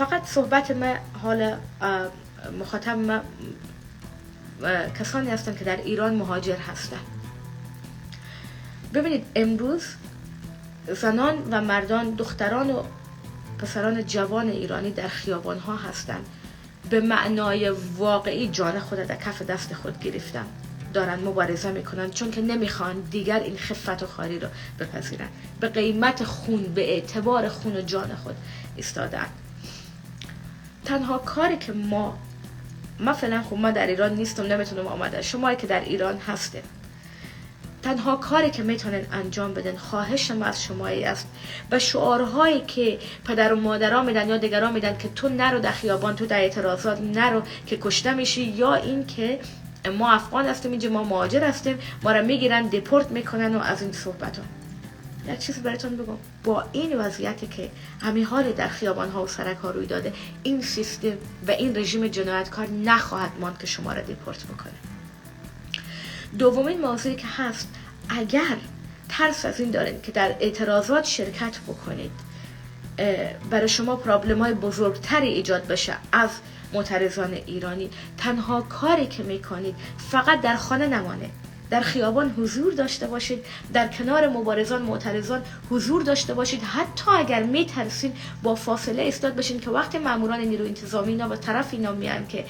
فقط صحبت ما حال مخاطب ما کسانی هستند که در ایران مهاجر هستند ببینید امروز زنان و مردان دختران و پسران جوان ایرانی در خیابان ها هستند به معنای واقعی جان خود در کف دست خود گرفتن. دارن مبارزه می‌کنن چون که نمی‌خوان دیگر این خفت و خاری رو بپذیرن. به قیمت خون به اعتبار خون و جان خود ایستادن. تنها کاری که ما ما فعلا خب ما در ایران نیستم نمی‌تونم آمده. شما که در ایران هسته تنها کاری که می‌تونن انجام بدن خواهش ما از شمایی است. و شعارهایی که پدر و مادرها میدن یا دیگران میدن که تو نرو در خیابان تو در اعتراضات نرو که کشته میشی یا این که ما افغان هستیم اینجا ما مهاجر هستیم ما را می‌گیرن دپورت می‌کنن و از این صحبت ها یک چیز براتون بگم. با این وضعیتی که همین حال در خیابان ها و سرک ها روی داده این سیستم و این رژیم جنایتکار نخواهد ماند که شما را دپورت بکنه. دومین موضوعی که هست اگر ترس از این دارین که در اعتراضات شرکت بکنید برای شما پرابلم های بزرگتری ایجاد بشه از معترضان ایرانی تنها کاری که می‌کنید فقط در خانه نمانه. در خیابان حضور داشته باشید در کنار مبارزان معترضان حضور داشته باشید. حتی اگر میترسید با فاصله استاد بشین که وقتی ماموران نیرو انتظامی اینا به طرف اینا میان که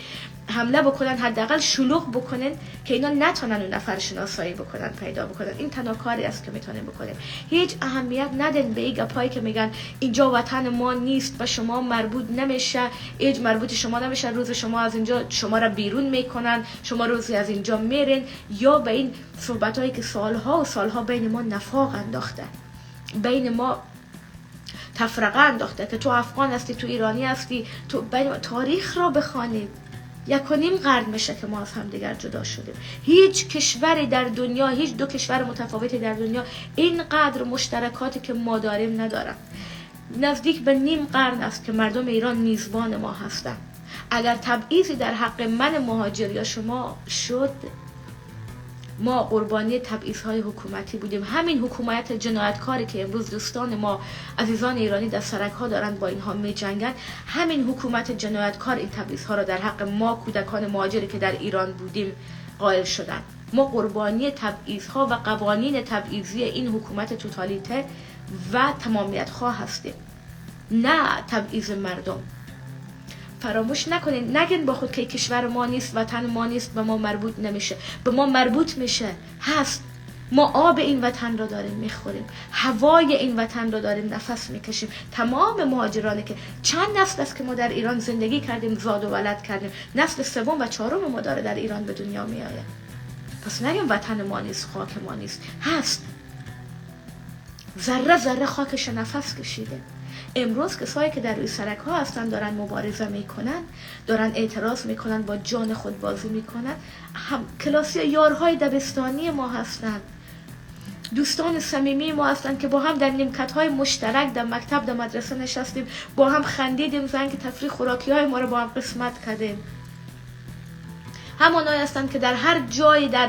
حمله بکنن حداقل شلوغ بکنن که اینا نتونن اون نفر شناسایی بکنن پیدا بکنن. این تنها کاری است که می‌تونه بکنه هیچ اهمیت ندن به این گپایی که میگن اینجا وطن ما نیست و شما مربوط نمیشه. ایج مربوط شما نمیشه. روز شما از اینجا شما را بیرون می‌کنن. شما روزی از اینجا میرین. یا به این صحبت هایی که سالها و سالها بین ما نفاق انداخته. بین ما تفرقه انداخته که تو افغان هستی تو ایرانی هستی تو تاریخ را بخوانید یک و نیم قرن میشه که ما از هم دیگر جدا شدیم. هیچ کشوری در دنیا هیچ دو کشور متفاوتی در دنیا اینقدر مشترکاتی که ما داریم ندارم نزدیک به نیم قرن است که مردم ایران میزبان ما هستند اگر تبعیضی در حق من مهاجر یا شما شد ما قربانی تبعیض های حکومتی بودیم. همین حکومت جنایتکاری که امروز دوستان ما عزیزان ایرانی در سرک ها دارند با اینها می جنگن همین حکومت جنایتکار این تبعیض ها را در حق ما کودکان مهاجری که در ایران بودیم قائل شدند. ما قربانی تبعیض ها و قوانین تبعیضی این حکومت توتالیته و تمامیت خواه هستیم. نه تبعیض مردم. فراموش نکنید نگین با خود که کشور ما نیست وطن ما نیست به ما مربوط نمیشه. به ما مربوط میشه. هست. ما آب این وطن رو داریم می‌خوریم. هوای این وطن رو داریم نفس می‌کشیم. تمام مهاجرانی که چند نسل است که ما در ایران زندگی کردیم زاد و ولد کردیم. نسل سوم و چهارم ما داره در ایران به دنیا میآید. پس نگیم وطن ما نیست خاک ما نیست. هست. ذره ذره خاکش نفس کشیده. امروز کسایی که در روی سرک ها هستن دارن مبارزه می‌کنن دارن اعتراض می‌کنن با جان خود بازی می‌کنن. هم کلاسی یارهای دبستانی ما هستن. دوستان صمیمی ما هستن که با هم در نیمکت های مشترک در مکتب در مدرسه نشستیم. با هم خندیدیم زنگ تفریح خوراکی های ما رو با هم قسمت کردیم. همانایی هستند که در هر جایی در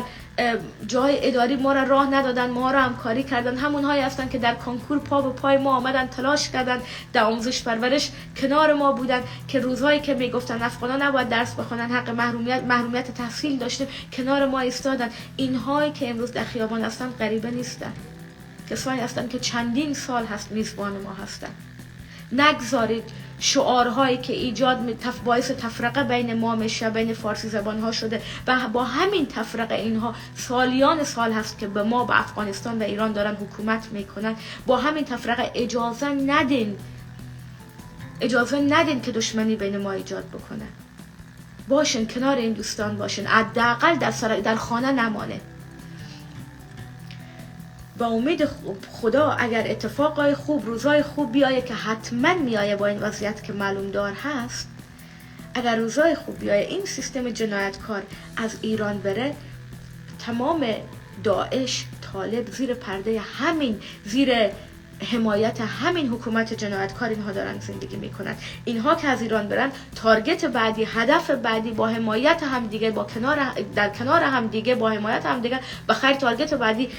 جای اداری ما را راه ندادن ما را همکاری کردن. همونهایی هستن که در کنکور پا به پای ما آمدن تلاش کردن در آموزش پرورش کنار ما بودن که روزهایی که می‌گفتن افغانا نباید درس بخونن حق محرومیت محرومیت تحصیل داشتیم کنار ما ایستادن. اینهایی که امروز در خیابان هستن غریبه نیستن. کسایی هستن که چندین سال هست میزبان ما هستن. نگذارید شعارهایی که ایجاد تف باعث تفرقه بین ما میشه بین فارسی زبان ها شده و با همین تفرقه اینها سالیان سال هست که به ما به افغانستان و ایران دارن حکومت می‌کنن. با همین تفرقه اجازه ندین اجازه ندین که دشمنی بین ما ایجاد بکنه. باشن کنار این دوستان باشن حداقل در, در خانه نمانه. با امید خدا اگر اتفاقای خوب روزای خوب بیایه که حتما میایه با این وضعیت که معلوم دار هست اگر روزای خوب بیایه این سیستم جنایتکار از ایران بره تمام داعش طالب زیر پرده همین زیر حمایت همین حکومت جنایتکار اینها دارن زندگی می‌کنن. اینها که از ایران برن تارگت بعدی هدف بعدی با حمایت هم دیگه با کنار در کنار هم دیگه با حمایت هم دیگه بخیر تارگت بعدی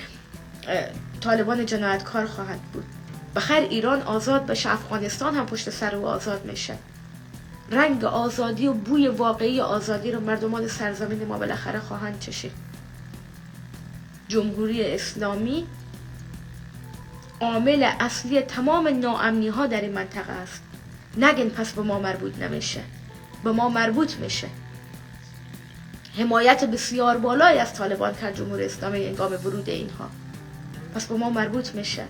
طالبان جنایتکار خواهد بود. بخیر ایران آزاد بشه افغانستان هم پشت سر او آزاد میشه. رنگ آزادی و بوی واقعی آزادی رو مردمان سرزمین ما بالاخره خواهند چشید. جمهوری اسلامی عامل اصلی تمام ناامنی ها در این منطقه است. نگین پس به ما مربوط نمیشه. به ما مربوط میشه. حمایت بسیار بالایی از طالبان کرد جمهوری اسلامی انگام ورود اینها. پس به ما مربوط میشه.